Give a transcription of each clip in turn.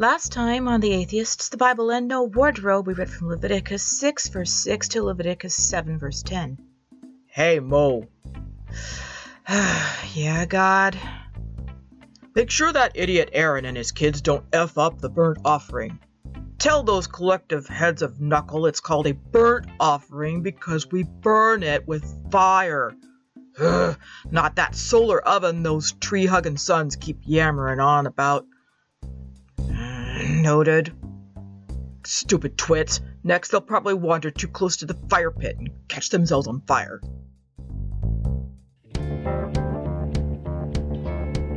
Last time on The Atheists, the Bible, and No Wardrobe, we read from Leviticus 6, verse 6 to Leviticus 7, verse 10. Hey, Mo. yeah, God. Make sure that idiot Aaron and his kids don't F up the burnt offering. Tell those collective heads of knuckle it's called a burnt offering because we burn it with fire. Ugh, not that solar oven those tree hugging sons keep yammering on about. Noted. Stupid twits. Next, they'll probably wander too close to the fire pit and catch themselves on fire.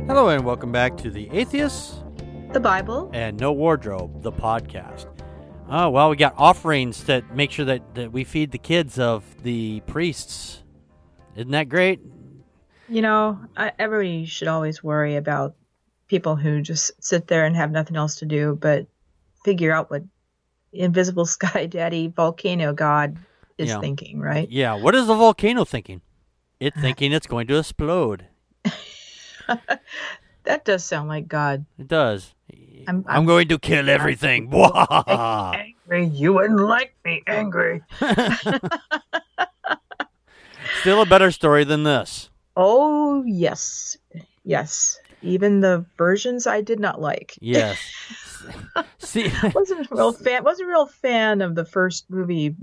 Hello and welcome back to the Atheists The Bible. and No Wardrobe, the podcast. Oh well, we got offerings that make sure that, that we feed the kids of the priests. Isn't that great? You know, I, everybody should always worry about people who just sit there and have nothing else to do but figure out what invisible sky daddy volcano god is Yeah. thinking, right? Yeah. What is the volcano thinking? It's thinking it's going to explode. That does sound like God. It does. I'm- I'm, I'm- going to kill everything. Angry, you wouldn't like me angry. Still a better story than this. Oh yes, yes. Even the versions I did not like. Yes. See, wasn't a real fan. wasn't a real fan of the first movie.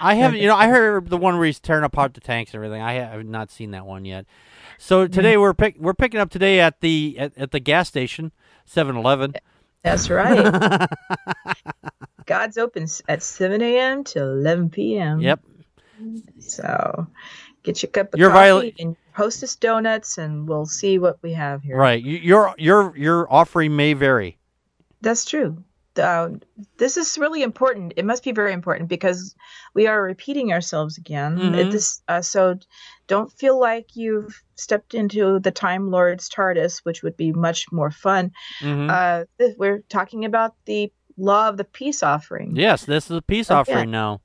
I haven't. You know, I heard the one where he's tearing apart the tanks and everything. I have not seen that one yet. So mm-hmm. today we're pick we're picking up today at the at, at the gas station, 7-Eleven. That's right. God's open at seven a.m. to eleven p.m. Yep. So get your cup of Your coffee viola- and hostess donuts, and we'll see what we have here. Right. Your your your offering may vary. That's true. Uh, this is really important. It must be very important because we are repeating ourselves again. Mhm. This, uh, so don't feel like you've stepped into the Time Lord's TARDIS, which would be much more fun. Mhm. Uh, we're talking about the law of the peace offering, yes, this is a peace Okay. offering now.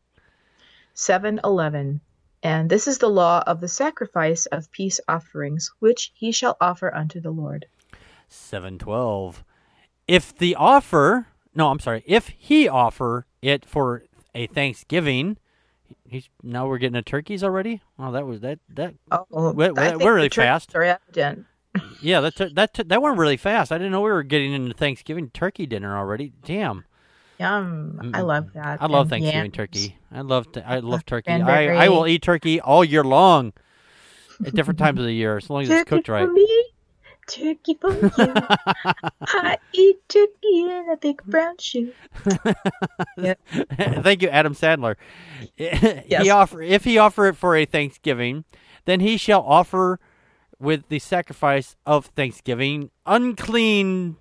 711. And this is the law of the sacrifice of peace offerings, which he shall offer unto the Lord. 712. If the offer, no, I'm sorry. If he offer it for a Thanksgiving, he's now we're getting to turkeys already. Oh, that was that that Oh, think we're really fast. Are evident. Yeah, that that took- that went really fast. I didn't know we were getting into Thanksgiving turkey dinner already. Damn, Yum. I love that. I love And Thanksgiving yams. turkey. I love t- I love turkey. cranberry. I, I will eat turkey all year long, at different times of the year, as long as it's Turkey cooked for right. me, turkey for you. I eat turkey in a big brown shoe. Thank you, Adam Sandler. Yes. He offer if he offer it for a Thanksgiving, then he shall offer with the sacrifice of Thanksgiving unclean,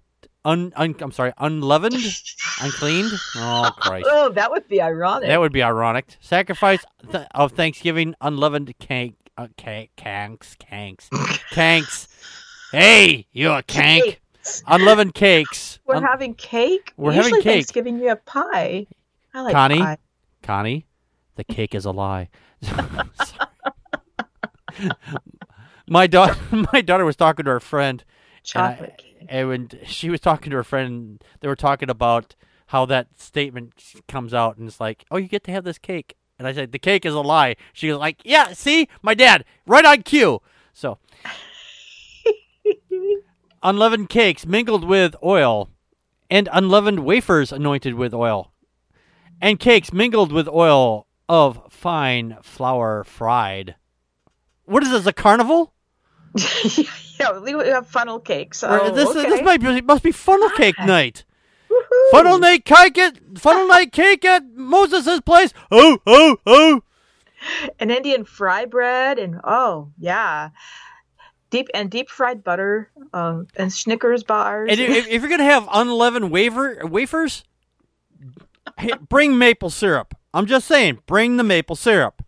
un, un I'm sorry, unleavened, uncleaned. Oh Christ. Oh, that would be ironic. That would be ironic. Sacrifice th- of Thanksgiving, unleavened cake, uh, cake, kanks, kanks, kanks. Hey, you a kank? Cake. Unleavened cakes. We're Un- having cake. We're Usually having cake. Thanksgiving you have pie. I like Connie? pie. Connie, the cake is a lie. my daughter, my daughter was talking to her friend, Chocolate cake. And when she was talking to her friend, they were talking about how that statement comes out, and it's like, "Oh, you get to have this cake," and I said, "The cake is a lie." She was like, "Yeah, see, my dad, right on cue." So, unleavened cakes mingled with oil, and unleavened wafers anointed with oil, and cakes mingled with oil of fine flour fried. What is this? A carnival? yeah, we have funnel cakes. Or Oh, this okay. this might be must be funnel cake night. Woohoo. Funnel night cake at funnel night cake at Moses' place. Oh oh oh! and Indian fry bread, and oh yeah, deep and deep fried butter, um, and Snickers bars. And if, if you're gonna have unleavened wafer wafers, bring maple syrup. I'm just saying, bring the maple syrup.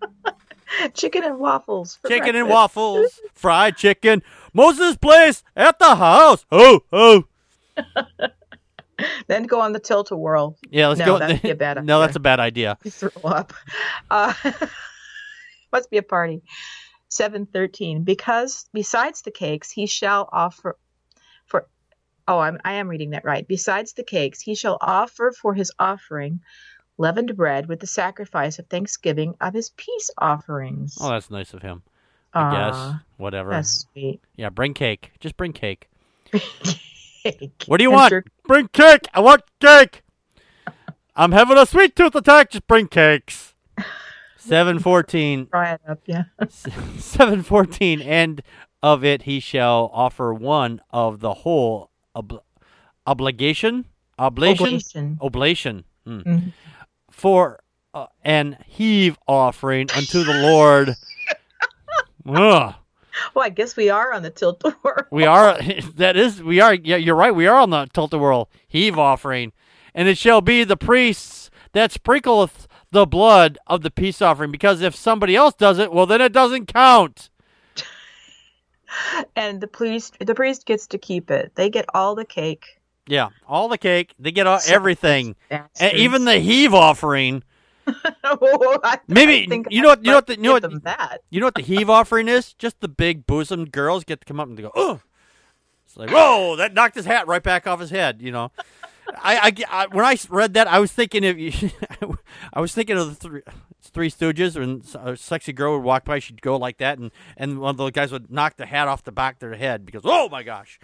chicken and waffles. for Chicken and waffles, fried chicken. Moses' place at the house. Oh oh! Then go on the tilt a whirl. Yeah, let's No, go. that'd be a bad no, that's a bad idea. You throw up. Uh, must be a party. Seven thirteen. Because besides the cakes, he shall offer for Oh, I'm, I am reading that right. Besides the cakes, he shall offer for his offering leavened bread with the sacrifice of thanksgiving of his peace offerings. Oh, that's nice of him. I guess. Whatever. That's sweet. Yeah, bring cake. Just bring cake. Cake. What do you want? Bring cake. I want cake. I'm having a sweet tooth attack. Just bring cakes. 714. Fry it up, yeah. 714. And of it he shall offer one of the whole ob- obligation? Oblation? Oblation. Oblation. Hmm. Mhm. For uh, an heave offering unto the Lord. Ugh. Well, I guess we are on the tilt door. We are. That is. We are. Yeah, you're right. We are on the tilt-a-whirl heave offering, and it shall be the priests that sprinkleth the blood of the peace offering. Because if somebody else does it, well, then it doesn't count. and the priest the priest gets to keep it. They get all the cake. Yeah, all the cake. They get all, everything, and even the heave offering. Oh, I- Maybe- I think you know what- you know what the- you know what- that. You know what the heave offering is? Just the big bosomed girls get to come up and they go, oh. It's like, whoa, that knocked his hat right back off his head. You know. I, I, I- when I read that, I was thinking of you. I was thinking of the three, three Stooges, and a sexy girl would walk by, she'd go like that, and, and one of those guys would knock the hat off the back of their head because, oh my gosh,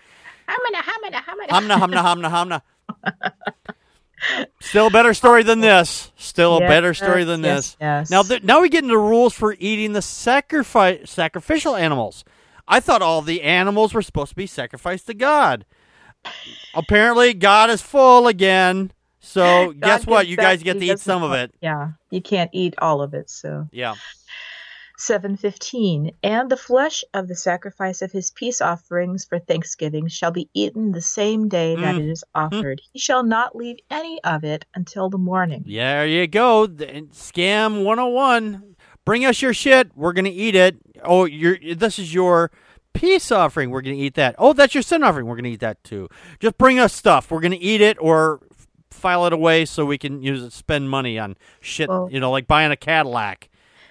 Hamina, hamina, hamina. hamna hamna hamna hamna. Still a better story than this. Still a Yes, better story than yes, this. yes. Now, th- now we get into rules for eating the sacrifice sacrificial animals. I thought all the animals were supposed to be sacrificed to God. Apparently, God is full again. So God guess what? You guys get to eat some of it. Yeah, you can't eat all of it. So Yeah. seven fifteen, and the flesh of the sacrifice of his peace offerings for thanksgiving shall be eaten the same day that Mm. it is offered. He shall not leave any of it until the morning. There you go. Scam 101. Bring us your shit. We're going to eat it. Oh, you're, this is your peace offering. We're going to eat that. Oh, that's your sin offering. We're going to eat that too. Just bring us stuff. We're going to eat it or file it away so we can use it, spend money on shit, Well- you know, like buying a Cadillac.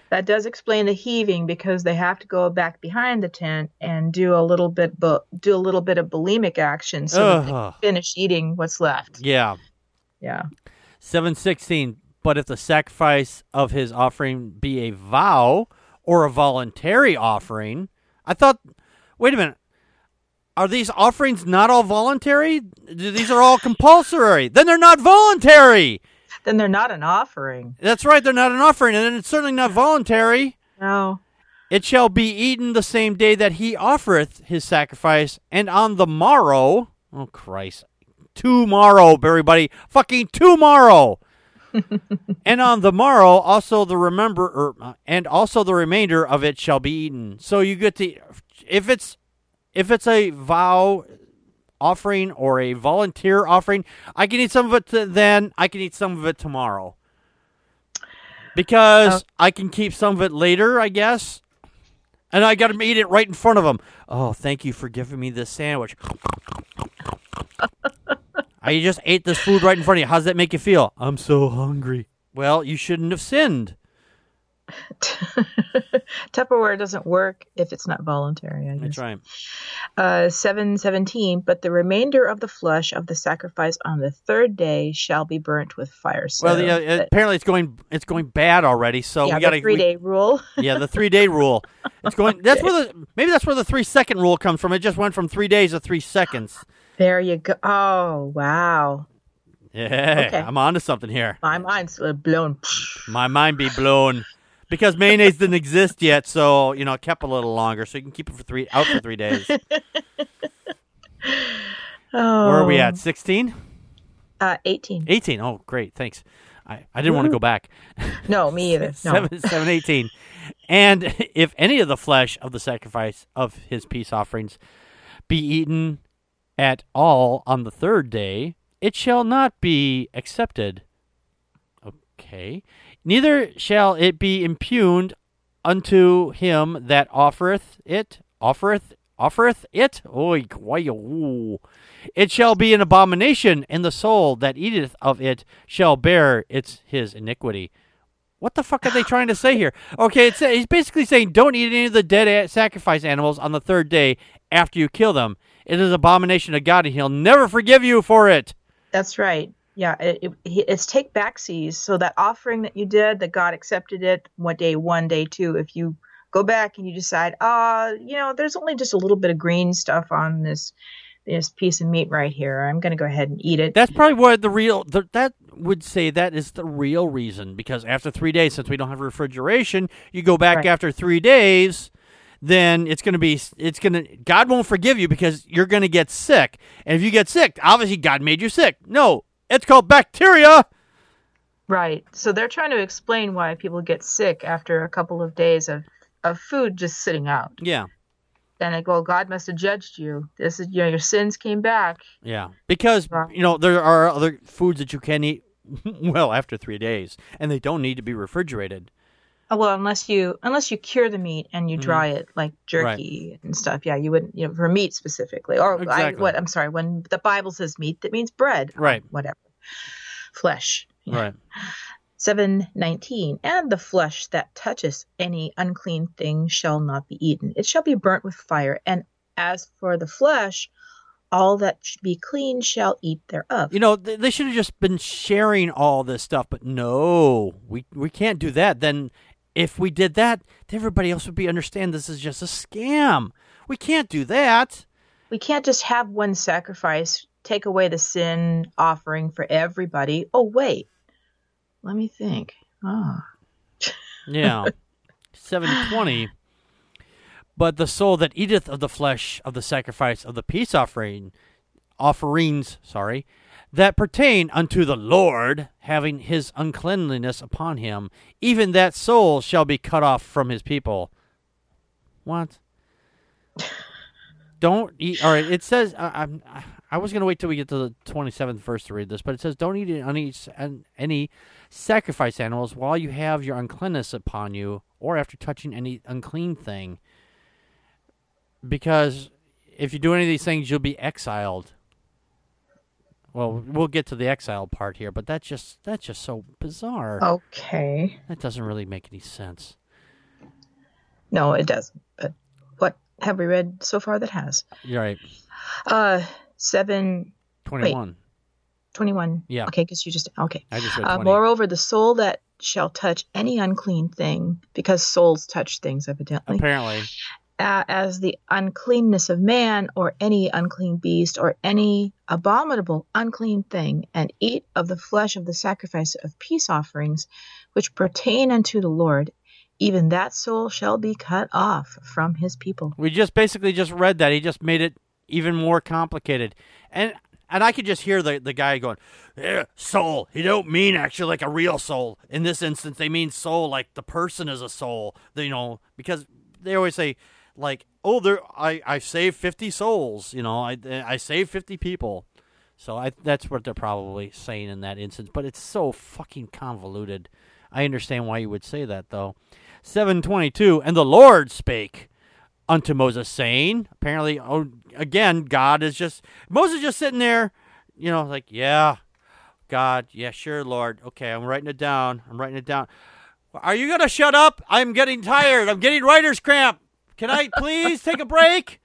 That does explain the heaving because they have to go back behind the tent and do a little bit, bu- do a little bit of bulimic action so they can finish eating what's left. Yeah. Yeah. 716. But if the sacrifice of his offering be a vow or a voluntary offering, I thought, wait a minute. Are these offerings not all voluntary? These are all compulsory. Then they're not voluntary. Then they're not an offering. That's right, they're not an offering, and it's certainly not voluntary. No. It shall be eaten the same day that he offereth his sacrifice, and on the morrow, oh Christ, tomorrow, everybody, fucking tomorrow. and on the morrow, also the remember, er, and also the remainder of it shall be eaten. So you get to, if it's, if it's a vow offering or a volunteer offering, I can eat some of it to then. I can eat some of it tomorrow. Because oh. I can keep some of it later, I guess. And I got to eat it right in front of them. Oh, thank you for giving me this sandwich. I just ate this food right in front of you. How does that make you feel? I'm so hungry. Well, you shouldn't have sinned. Tupperware doesn't work if it's not voluntary, I guess. That's right. Uh, 717, but the remainder of the flesh of the sacrifice on the third day shall be burnt with fire. So, Well, yeah, the- apparently it's going it's going bad already. So yeah, we got to three day rule. Yeah, the three day rule. It's going. That's where the maybe that's where the three second rule comes from. It just went from three days to three seconds. There you go. Oh, wow. Yeah, Okay. I'm onto something here. My mind's blown. My mind be blown because mayonnaise didn't exist yet, so you know it kept a little longer, so you can keep it for three out for three days. Oh. Where are we at? 16? Uh, 18. 18. Oh, great. Thanks. I, I didn't want to go back. No, me either. No. Seven, seven, 18. And if any of the flesh of the sacrifice of his peace offerings be eaten at all on the third day, it shall not be accepted. Okay. Neither shall it be impugned unto him that offereth it, offereth, offereth it. Oy. It shall be an abomination, and the soul that eateth of it shall bear its his iniquity. What the fuck are they trying to say here? Okay, it's he's basically saying don't eat any of the dead sacrifice animals on the third day after you kill them. It is abomination to God, and He'll never forgive you for it. That's right. Yeah, it, it, it's take backsies. So that offering that you did, that God accepted it, what day one, day two. If you go back and you decide, ah, you know, there's only just a little bit of green stuff on this this piece of meat right here. I'm going to go ahead and eat it. That's probably what the real the, that would say that is the real reason because after three days, since we don't have refrigeration, you go back Right. after three days. Then it's gonna be it's gonna God won't forgive you because you're gonna get sick, and if you get sick, obviously God made you sick. No, it's called bacteria. Right. So they're trying to explain why people get sick after a couple of days of, of food just sitting out. Yeah, And like, well, God must have judged you. This is, you know, your sins came back. yeah, because you know there are other foods that you can eat well after three days, and they don't need to be refrigerated. Oh, well, unless you unless you cure the meat and you mm-hmm. dry it like jerky and stuff. Yeah, you wouldn't, you know, for meat specifically. Or I, what? I'm sorry. When the Bible says meat, that means bread. Um, right. Whatever. Flesh. Right. 719 and the flesh that touches any unclean thing shall not be eaten it shall be burnt with fire and as for the flesh all that be clean shall eat thereof You know, they should have just been sharing all this stuff, but no, we we can't do that. Then, if we did that, everybody else would be understand this is just a scam. We can't do that. we can't just have one sacrifice take away the sin offering for everybody oh wait let me think oh Yeah, seven twenty. But the soul that eateth of the flesh of the sacrifice of the peace offering, offerings, sorry, that pertain unto the Lord, having his uncleanliness upon him, even that soul shall be cut off from his people. What? Don't eat. All right. It says I, I'm. I was gonna wait till we get to the twenty seventh verse to read this, but it says, "Don't eat any any sacrifice animals while you have your uncleanness upon you, or after touching any unclean thing, because if you do any of these things, you'll be exiled." Well, we'll get to the exile part here, but that's just that's just so bizarre. okay That doesn't really make any sense. no it doesn't but what have we read so far that has You're right. uh 7 Twenty-one. 21 Yeah. okay because you just okay I just read Uh, moreover, the soul that shall touch any unclean thing, because souls touch things evidently, Apparently, uh, as the uncleanness of man, or any unclean beast, or any abominable unclean thing, and eat of the flesh of the sacrifice of peace offerings, which pertain unto the Lord, even that soul shall be cut off from his people. we just basically just read that. He just made it even more complicated, and and I could just hear the the guy going, yeah, "Soul." He don't mean actually like a real soul. In this instance, they mean soul like the person is a soul. You know, because they always say like, "Oh, there, I I saved fifty souls." You know, I I saved fifty people. So I that's what they're probably saying in that instance. But it's so fucking convoluted. I understand why you would say that though. 722 and the Lord spake unto Moses saying, apparently oh again God is just Moses just sitting there, you know, like, yeah, God, yeah, sure, Lord. Okay, I'm writing it down. I'm writing it down. Are you going to shut up? I'm getting tired. I'm getting writer's cramp. Can I please take a break?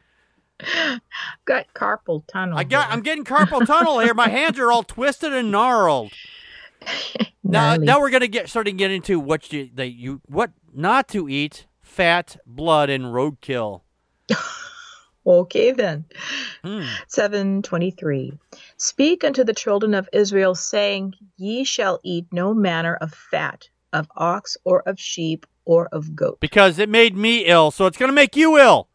I've got carpal tunnel. I got here. I'm getting carpal tunnel here. My hands are all twisted and gnarled. Now, Gnarly. now we're gonna get starting to get into what you they you what not to eat: fat, blood, and roadkill. Okay then. Hmm. 723 Speak unto the children of Israel, saying, Ye shall eat no manner of fat of ox or of sheep or of goat. Because it made me ill, so it's gonna make you ill.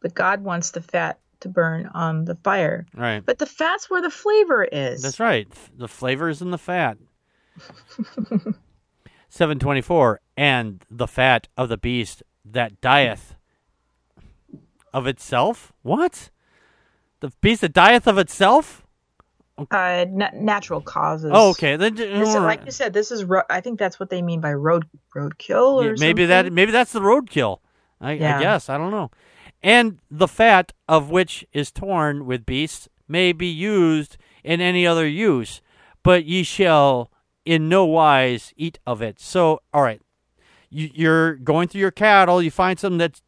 But God wants the fat to burn on the fire. Right. But the fat's where the flavor is. That's right. The flavor is in the fat. 724 and the fat of the beast that dieth of itself? What? The beast that dieth of itself? Uh, na- natural causes. Oh, okay. Then This like you said, this is. Ro- I think that's what they mean by road roadkill. Or Yeah, maybe that maybe that's the roadkill. I, I guess I don't know. And the fat of which is torn with beasts may be used in any other use, but ye shall in no wise eat of it. So, all right, you, you're going through your cattle, you find something that's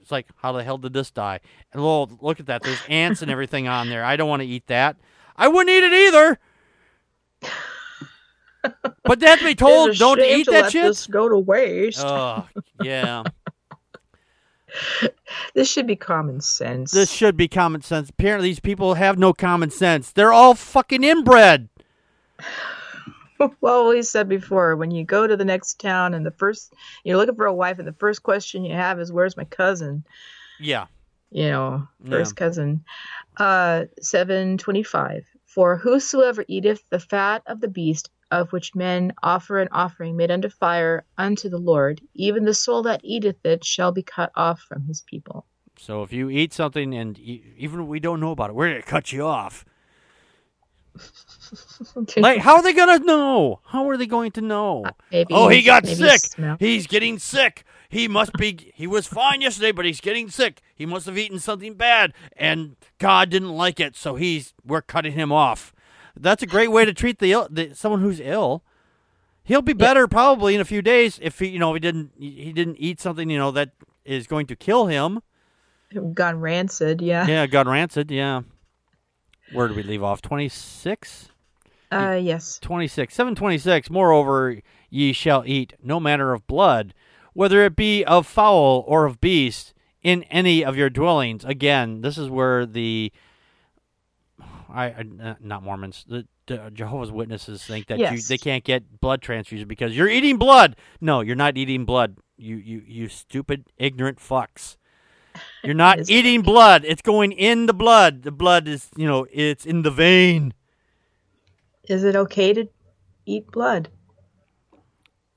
it's like, how the hell did this die? And well, look at that. There's ants and everything on there. I don't want to eat that. I wouldn't eat it either. But they have to be told, don't eat to that shit. This go to waste. Oh, yeah. this should be common sense. This should be common sense. Apparently, these people have no common sense. They're all fucking inbred. well, we said before, when you go to the next town and the first you're looking for a wife, and the first question you have is, "Where's my cousin?" Yeah. You know, Yeah. first cousin. Uh, seven twenty-five. For whosoever eateth the fat of the beast of which men offer an offering made unto fire unto the Lord, even the soul that eateth it shall be cut off from his people. So if you eat something and even we don't know about it, we're gonna cut you off. Like, how are they gonna know? How are they going to know? Uh, maybe oh, he got sick. smell. He's getting sick. He must be. He was fine yesterday, but he's getting sick. He must have eaten something bad, and God didn't like it, so he's. We're cutting him off. That's a great way to treat the, Ill, the someone who's ill. He'll be better probably in a few days if he, you know, he didn't he didn't eat something you know that is going to kill him. Gone rancid, yeah. Yeah, got rancid. Yeah. Where did we leave off? Twenty six. Uh, yes. 26 726 moreover ye shall eat no manner of blood whether it be of fowl or of beast in any of your dwellings. Again this is where the i, I uh, not mormons. The, the jehovah's witnesses think that you, they can't get blood transfusion because you're eating blood. No you're not eating blood you you you stupid ignorant fucks you're not eating blood it's going in the blood the blood is you know it's in the vein Is it okay to eat blood?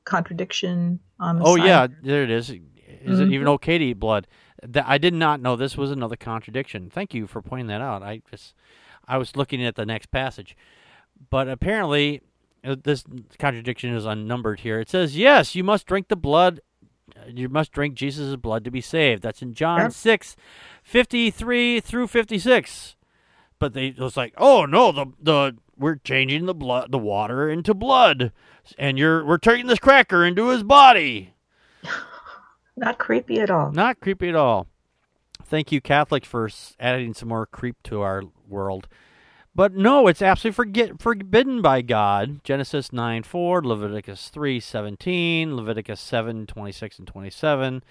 Contradiction on the Oh side. yeah, there it is. Is it Mm-hmm. even okay to eat blood? That I did not know this was another contradiction. Thank you for pointing that out. I just I was looking at the next passage, but apparently uh, this contradiction is unnumbered here. It says, "Yes, you must drink the blood. You must drink Jesus' blood to be saved." That's in John Yep. six, fifty three through fifty six. But they it was like, "Oh no, the the we're changing the blood, the water into blood, and you're we're turning this cracker into his body." Not creepy at all. Not creepy at all. Thank you, Catholics, for adding some more creep to our world. But no, it's absolutely forget, forbidden by God. Genesis 9 4, Leviticus three seventeen, Leviticus seven twenty six and 27.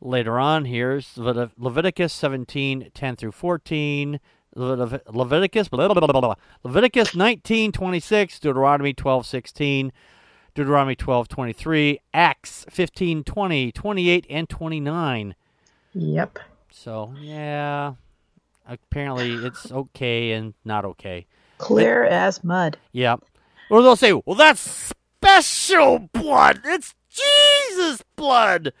Later on, here's Levit- Leviticus 17 10 through 14. Levit- Leviticus blah, blah, blah, blah, blah. Leviticus 19 26, Deuteronomy 12 16, Deuteronomy 12 23, Acts 15 20, 28, and 29. Yep. So, yeah, apparently it's okay and not okay. Clear as mud. Yeah. Or they'll say, well, that's special blood. It's Jesus' blood.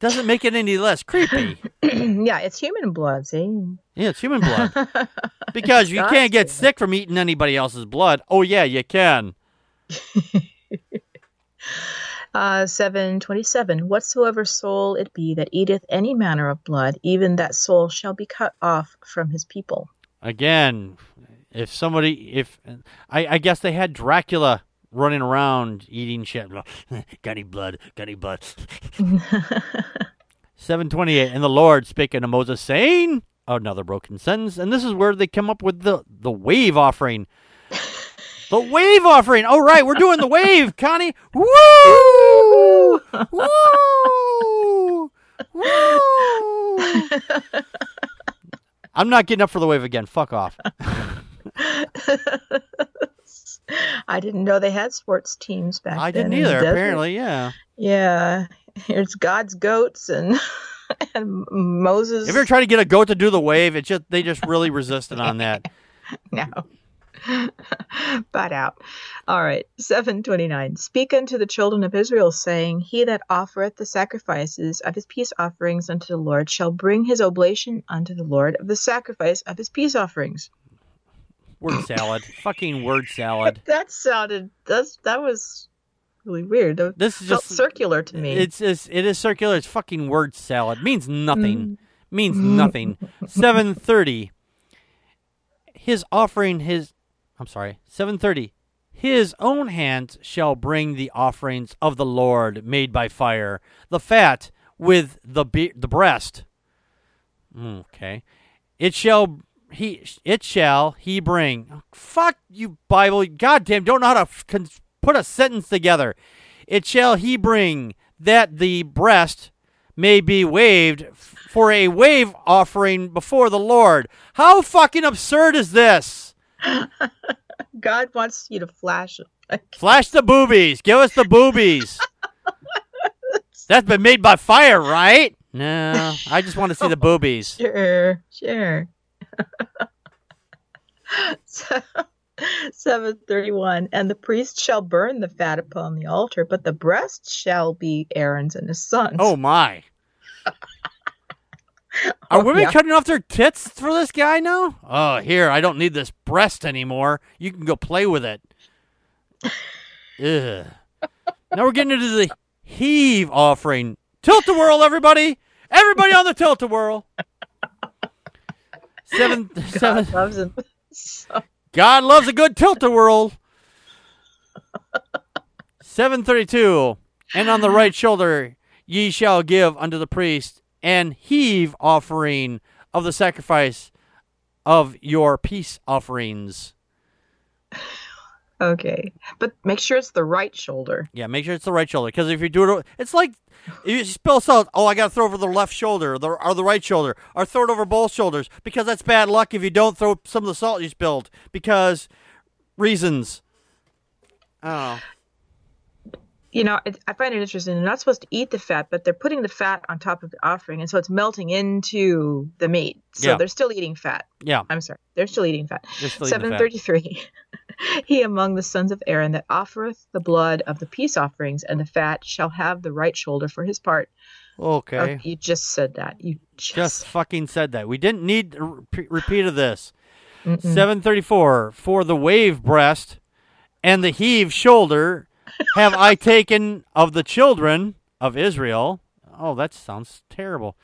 Doesn't make it any less creepy. yeah, it's human blood, see? Yeah, it's human blood. Because you God's can't get blood. sick from eating anybody else's blood. Oh, yeah, you can. Uh, 727. Whatsoever soul it be that eateth any manner of blood, even that soul shall be cut off from his people. Again, if somebody, if I, I guess they had Dracula running around eating shit. got any blood? Got any blood? 728. And the Lord spake unto Moses, saying, another broken sentence. And this is where they come up with the, the wave offering. The wave offering. All right, we're doing the wave, Connie. Woo! Woo! Woo! I'm not getting up for the wave again. Fuck off. I didn't know they had sports teams back I then. I didn't either. Apparently, yeah. Yeah. Here's God's goats and, and Moses. If you're trying to get a goat to do the wave, it just they just really resisted on that. No. but out. All right. 729. Speak unto the children of Israel, saying, He that offereth the sacrifices of his peace offerings unto the Lord shall bring his oblation unto the Lord of the sacrifice of his peace offerings. Word salad, fucking word salad. That sounded, that's, that was really weird. That This is just circular to me. It's just it is circular. It's fucking word salad. Means nothing. Mm. Means nothing. Seven thirty. His offering his. I'm sorry. Seven thirty. his own hands shall bring the offerings of the Lord made by fire, the fat with the be- the breast. Okay, it shall he it shall he bring. Fuck you, Bible. Goddamn, don't know how to put a sentence together. It shall he bring that the breast may be waved for a wave offering before the Lord. How fucking absurd is this? God wants you to flash. Flash the boobies. Give us the boobies. That's been made by fire, right? No, I just want to see the oh, boobies. Sure, sure. Seven thirty-one, and the priest shall burn the fat upon the altar, but the breast shall be Aaron's and his sons. Oh my. Are Oh, women yeah. cutting off their tits for this guy now? Oh, here, I don't need this breast anymore. You can go play with it. Ugh. Now we're getting into the heave offering. Tilt a whirl, everybody! Everybody on the tilt a whirl. Seven, seven. God loves him. So- God loves a good tilt a whirl. 732. And on the right shoulder ye shall give unto the priest an heave offering of the sacrifice of your peace offerings. Okay, but make sure it's the right shoulder. Yeah, make sure it's the right shoulder. Because if you do it, it's like if you spill salt. Oh, I got to throw over the left shoulder or the, or the right shoulder, or throw it over both shoulders. Because that's bad luck if you don't throw some of the salt you spilled. Because reasons. Oh, You know, it, I find it interesting. They're not supposed to eat the fat, but they're putting the fat on top of the offering, and so it's melting into the meat. So Yeah. they're still eating fat. yeah. I'm sorry, they're still eating fat. They're still eating the Seven thirty-three. he among the sons of Aaron that offereth the blood of the peace offerings and the fat shall have the right shoulder for his part. Okay. Oh, you just said that. You just, Just fucking said that. We didn't need re- repeat of this. 734 For the wave breast and the heave shoulder have I taken of the children of Israel. Oh, that sounds terrible.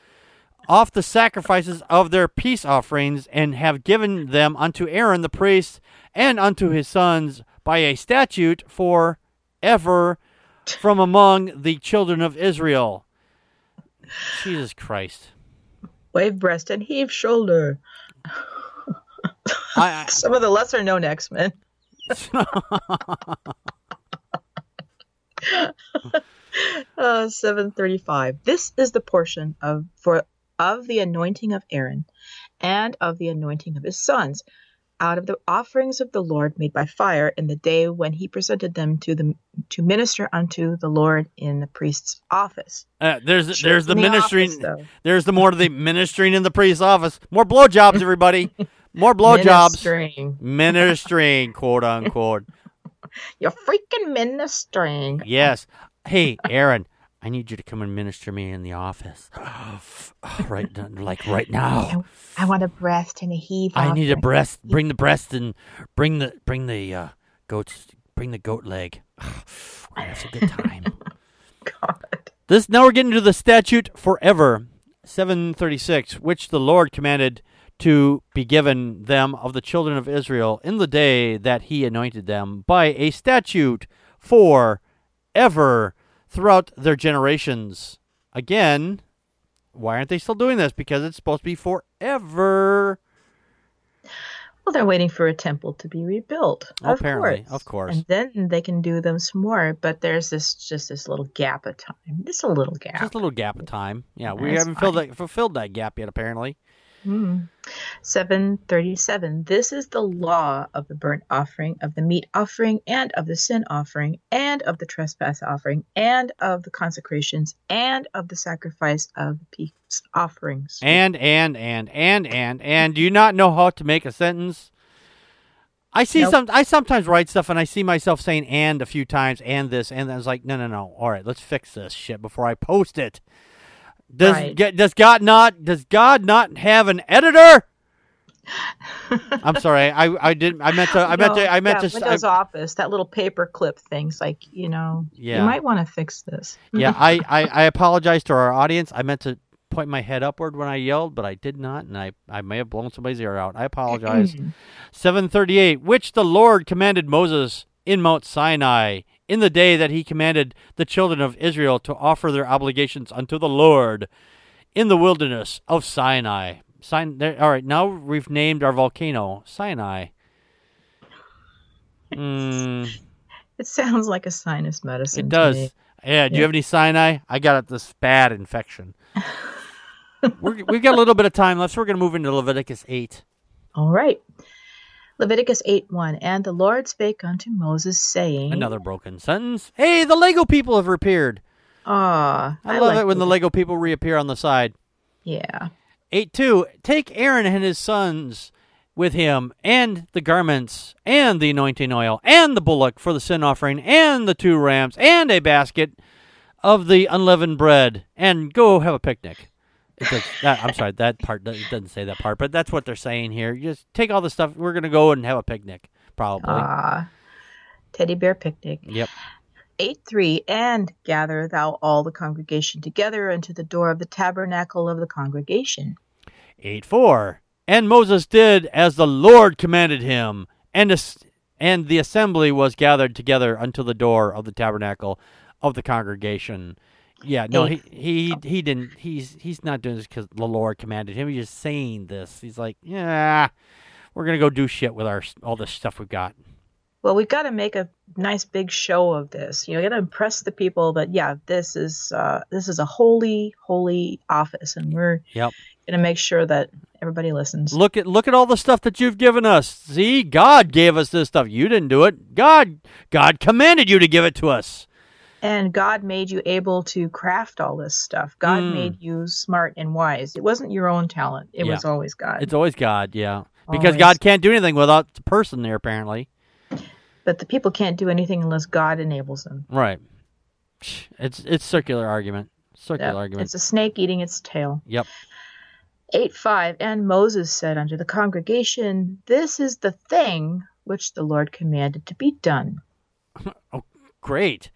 Off the sacrifices of their peace offerings and have given them unto Aaron the priest and unto his sons by a statute for ever from among the children of Israel. Jesus Christ. wave breast and heave shoulder. I, Some of the lesser known X Men. Uh, 735. This is the portion of for of the anointing of Aaron and of the anointing of his sons out of the offerings of the Lord made by fire in the day when he presented them to the to minister unto the Lord in the priest's office. Uh, there's Sure, there's the in ministering. office, there's the more to the ministering in the priest's office. More blowjobs, everybody. More blowjobs. Ministering. Ministering, quote unquote. You're freaking ministering. Yes. Hey, Aaron, I need you to come and minister me in the office. right, like right now. I want a breast and a heave. I need a breast. Bring the breast and bring the bring the uh, goats. Bring the goat leg. We're have a good time. God. This now we're getting to the statute forever, seven thirty six, which the Lord commanded to be given them of the children of Israel in the day that He anointed them by a statute for ever throughout their generations. Again, why aren't they still doing this? Because it's supposed to be forever. Well, they're waiting for a temple to be rebuilt. Of course. of course. And then they can do them some more. But there's this just this little gap of time. Just a little gap. Just a little gap of time. Yeah, we That's haven't filled that, fulfilled that gap yet. Apparently. Hmm. 737. This is the law of the burnt offering, of the meat offering, and of the sin offering, and of the trespass offering, and of the consecrations, and of the sacrifice of the peace offerings. And and and and and and do you not know how to make a sentence? I see Nope. some. I sometimes write stuff and I see myself saying "and" a few times, and this, and then it's like, no, no, no. All right, let's fix this shit before I post it. Does Right. get does God not does God not have an editor? I'm sorry. I I didn't. I meant to. I meant to. I meant that to. Windows I, Office, that little paper clip thing's like, you know, Yeah. you might want to fix this. yeah. I, I I apologize to our audience. I meant to point my head upward when I yelled, but I did not, and I I may have blown somebody's ear out. I apologize. 738 which the lord commanded moses in Mount Sinai, in the day that he commanded the children of Israel to offer their obligations unto the Lord in the wilderness of Sinai. Sin- there, all right, now we've named our volcano Sinai. Mm, It sounds like a sinus medicine. it does. me. Yeah, do you have any Sinai? I got this bad infection. we're, we've got a little bit of time left, so we're going to move into Leviticus 8. All right. Leviticus 8 1. And the Lord spake unto Moses, saying, Another broken sentence. Hey, the Lego people have reappeared. Ah, I, love like it when the. Lego people reappear on the side. Yeah. 8 2. Take Aaron and his sons with him, and the garments, and the anointing oil, and the bullock for the sin offering, and the two rams, and a basket of the unleavened bread, and go have a picnic. Does, that, I'm sorry, that part it doesn't say that part, but that's what they're saying here. You just take all the stuff. We're gonna go and have a picnic, probably. Ah. Teddy bear picnic. yep. 8 3 And gather thou all the congregation together unto the door of the tabernacle of the congregation. 8 4. And Moses did as the Lord commanded him, and, as- and the assembly was gathered together unto the door of the tabernacle of the congregation. Yeah, no, he, he he didn't. He's he's not doing this because the Lord commanded him. He's just saying this. He's like, yeah, we're gonna go do shit with our all this stuff we've got. Well, we've got to make a nice big show of this. You know, got to impress the people But yeah, this is uh, this is a holy, holy office, and we're Yep. going to make sure that everybody listens. Look at look at all the stuff that you've given us. See, God gave us this stuff. You didn't do it. God God commanded you to give it to us. And God made you able to craft all this stuff. God Mm. made you smart and wise. It wasn't your own talent. It Yeah. was always God. It's always God, yeah. Because Always. God can't do anything without the person there, apparently. but the people can't do anything unless God enables them. Right. It's it's circular argument. Circular Yep. argument. It's a snake eating its tail. Yep. 8 5 And Moses said unto the congregation, This is the thing which the Lord commanded to be done. Oh, great.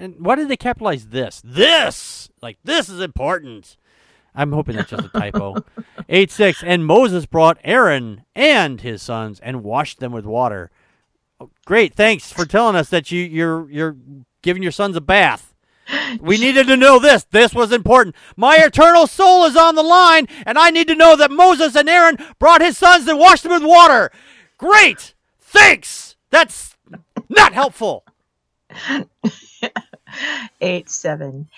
And why did they capitalize this? This! Like this is important. I'm hoping that's just a typo. 8 6. And Moses brought Aaron and his sons and washed them with water. Oh, great. Thanks for telling us that you, you're you're giving your sons a bath. We needed to know this. This was important. My eternal soul is on the line, and I need to know that Moses and Aaron brought his sons and washed them with water. Great. Thanks. That's not helpful. 8 7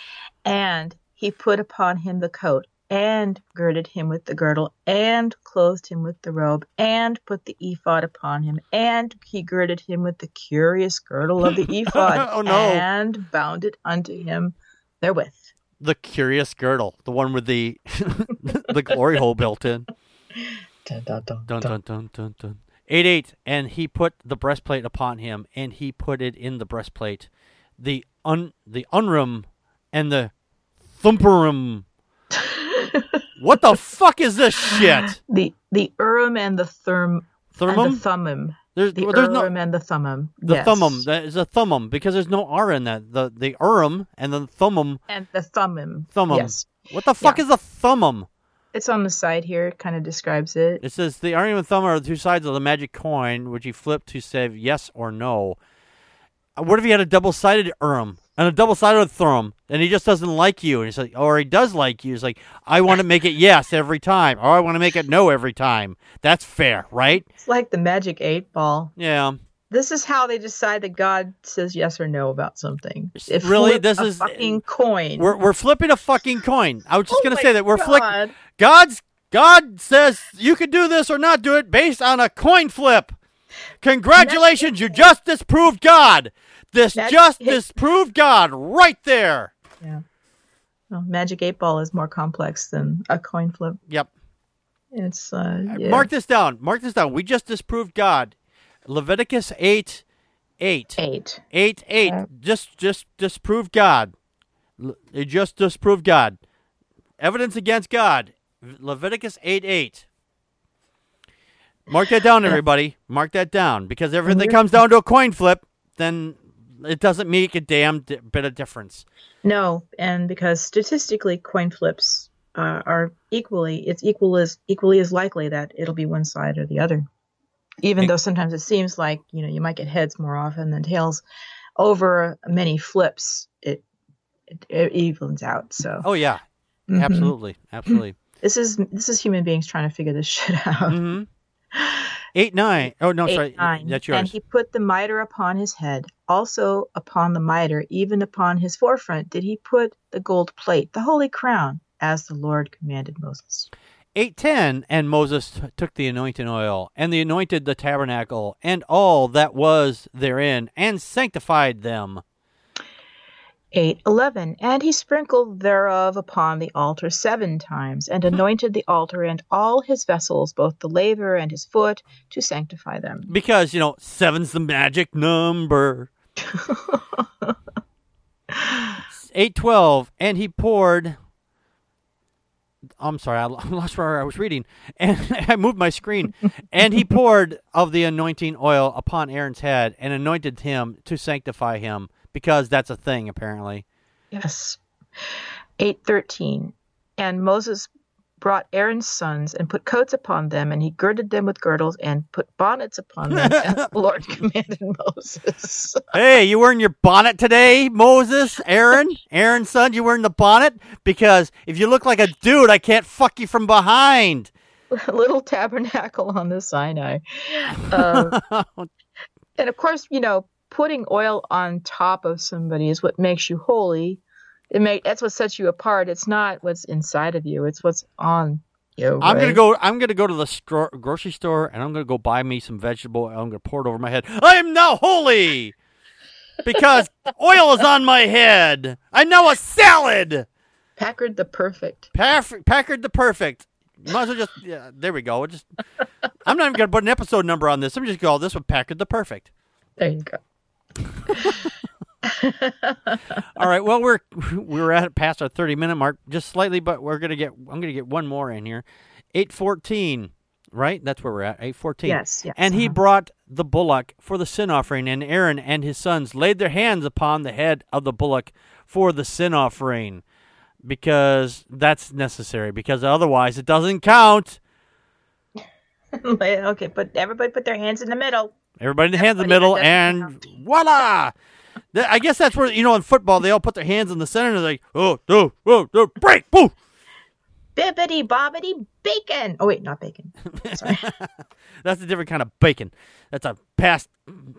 And he put upon him the coat, and girded him with the girdle, and clothed him with the robe, and put the ephod upon him, and he girded him with the curious girdle of the ephod, Oh, no. and bound it unto him therewith. The curious girdle, the one with the the glory hole built in. Dun, dun, dun, Dun dun. dun dun dun. Eight eight, and he put the breastplate upon him, and he put it in the breastplate, the un the unrum, and the thumperum. what the fuck is this shit? The the Urim and the Therm and Thummum? the Thummim. There's, The well, there's no and the Thummim. the yes. thummum. That is a thummum because there's no r in that. The the urim and the thummum. And the Thummim. Thummum. Yes. What the fuck Yeah. is a thummum? It's on the side here. It kind of describes it. It says the Urim and Thummim are the two sides of the magic coin, which you flip to say yes or no. What if he had a double-sided Urim and a double-sided Thummim, and he just doesn't like you, and he's like, or he does like you? He's like, I want to make it yes every time, or I want to make it no every time. That's fair, right? It's like the magic eight ball. Yeah. This is how they decide that God says yes or no about something. It Really? This a is- fucking coin. We're we're flipping a fucking coin. I was just Oh gonna say that we're. God. God's God says you can do this or not do it based on a coin flip. Congratulations, you just disproved God. This just disproved God right there. Yeah. Well, magic eight ball is more complex than a coin flip. Yep. It's uh, yeah. Mark this down. Mark this down. We just disproved God. Leviticus 8 8. eight. 8 8. Yeah. Just just disproved God. It just disproved God. Evidence against God. Leviticus 8 8. Mark that down, everybody. Mark that down. Because if everything comes down to a coin flip, then it doesn't make a damn di- bit of difference. No, and because statistically, coin flips uh, are equally it's equal as equally as likely that it'll be one side or the other. even though sometimes it seems like you know you might get heads more often than tails. Over many flips, it it, it evens out. So Oh yeah, mhm. absolutely, absolutely. this is this is human beings trying to figure this shit out. hmm Eight nine. Oh no, Eight, sorry, nine. that's And he put the mitre upon his head, also upon the mitre, even upon his forefront, did he put the gold plate, the holy crown, as the Lord commanded Moses. Eight ten. And Moses took the anointing oil and the anointed the tabernacle and all that was therein and sanctified them. 811 And he sprinkled thereof upon the altar seven times, and anointed the altar and all his vessels, both the laver and his foot, to sanctify them. Because you know seven's the magic number. Eight twelve. And he poured. I'm sorry, I lo- lost where I was reading, and I moved my screen. and he poured of the anointing oil upon Aaron's head and anointed him to sanctify him, because that's a thing apparently. Yes. 813 And Moses brought Aaron's sons and put coats upon them, and he girded them with girdles and put bonnets upon them, as the Lord commanded Moses. Hey, you wearing your bonnet today, Moses? Aaron? Aaron's son, you wearing the bonnet? Because if you look like a dude, I can't fuck you from behind. Little tabernacle on the Sinai. Uh, and of course, you know, putting oil on top of somebody is what makes you holy. It make that's what sets you apart. It's not what's inside of you; it's what's on you. I'm gonna go. I'm gonna go to the stro- grocery store and I'm gonna go buy me some vegetable. I'm gonna pour it over my head. I am now holy because oil is on my head. I'm now a salad. Packard the perfect. Paff- Packard the perfect. Might as well just. Yeah, there we go. We'll just. I'm not even gonna put an episode number on this. I'm just gonna call this one Packard the perfect. There you go. All right. Well, we're we're at past our thirty minute mark, just slightly, but we're gonna get. I'm gonna get one more in here. Eight fourteen. Right. That's where we're at. Eight fourteen. Yes, yes. And he uh-huh. brought the bullock for the sin offering, and Aaron and his sons laid their hands upon the head of the bullock for the sin offering, because that's necessary. Because otherwise, it doesn't count. okay, but everybody put their hands in the middle. Everybody in the hands in the middle, and voila! Th- I guess that's where you know in football they all put their hands in the center and they're like, oh, oh, oh, oh, break, woo! Bibbity bobbity bacon. Oh wait, not bacon. Sorry. That's a different kind of bacon. That's a past,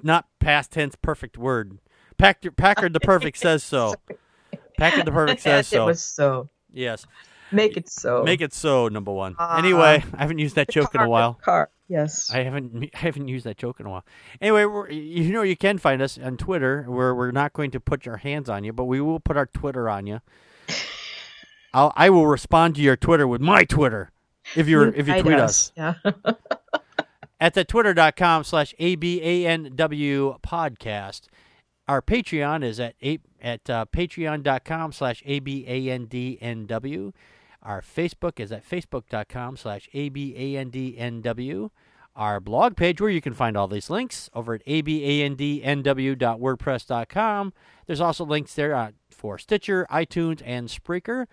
not past tense, perfect word. Packard, Packard the perfect says so. Packard the perfect says it so. was so. Yes, Make it so. make it so. Number one. Ah. Anyway, I haven't used that joke in a while. Car. Yes. I haven't I haven't used that joke in a while. Anyway, we're, you know you can find us on Twitter where we're not going to put our hands on you, but we will put our Twitter on you. I'll, I will respond to your Twitter with my Twitter if you if you tweet us. Yeah. at the twitter.com slash ABANW podcast. Our Patreon is at a, at uh, patreon.com slash ABANDNW. Our Facebook is at facebook.com slash ABANDNW. Our blog page, where you can find all these links, over at abandnw.wordpress.com. There's also links there uh, for Stitcher, iTunes, and Spreaker.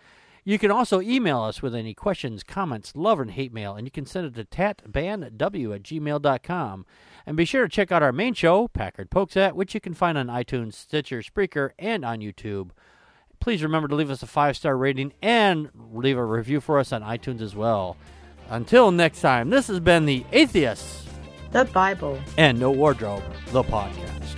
You can also email us with any questions, comments, love, and hate mail, and you can send it to tatbandw at gmail.com. And be sure to check out our main show, Packard Pokes At, which you can find on iTunes, Stitcher, Spreaker, and on YouTube. Please remember to leave us a five star rating and leave a review for us on iTunes as well. Until next time, this has been the Atheists the Bible. and No Wardrobe, the podcast.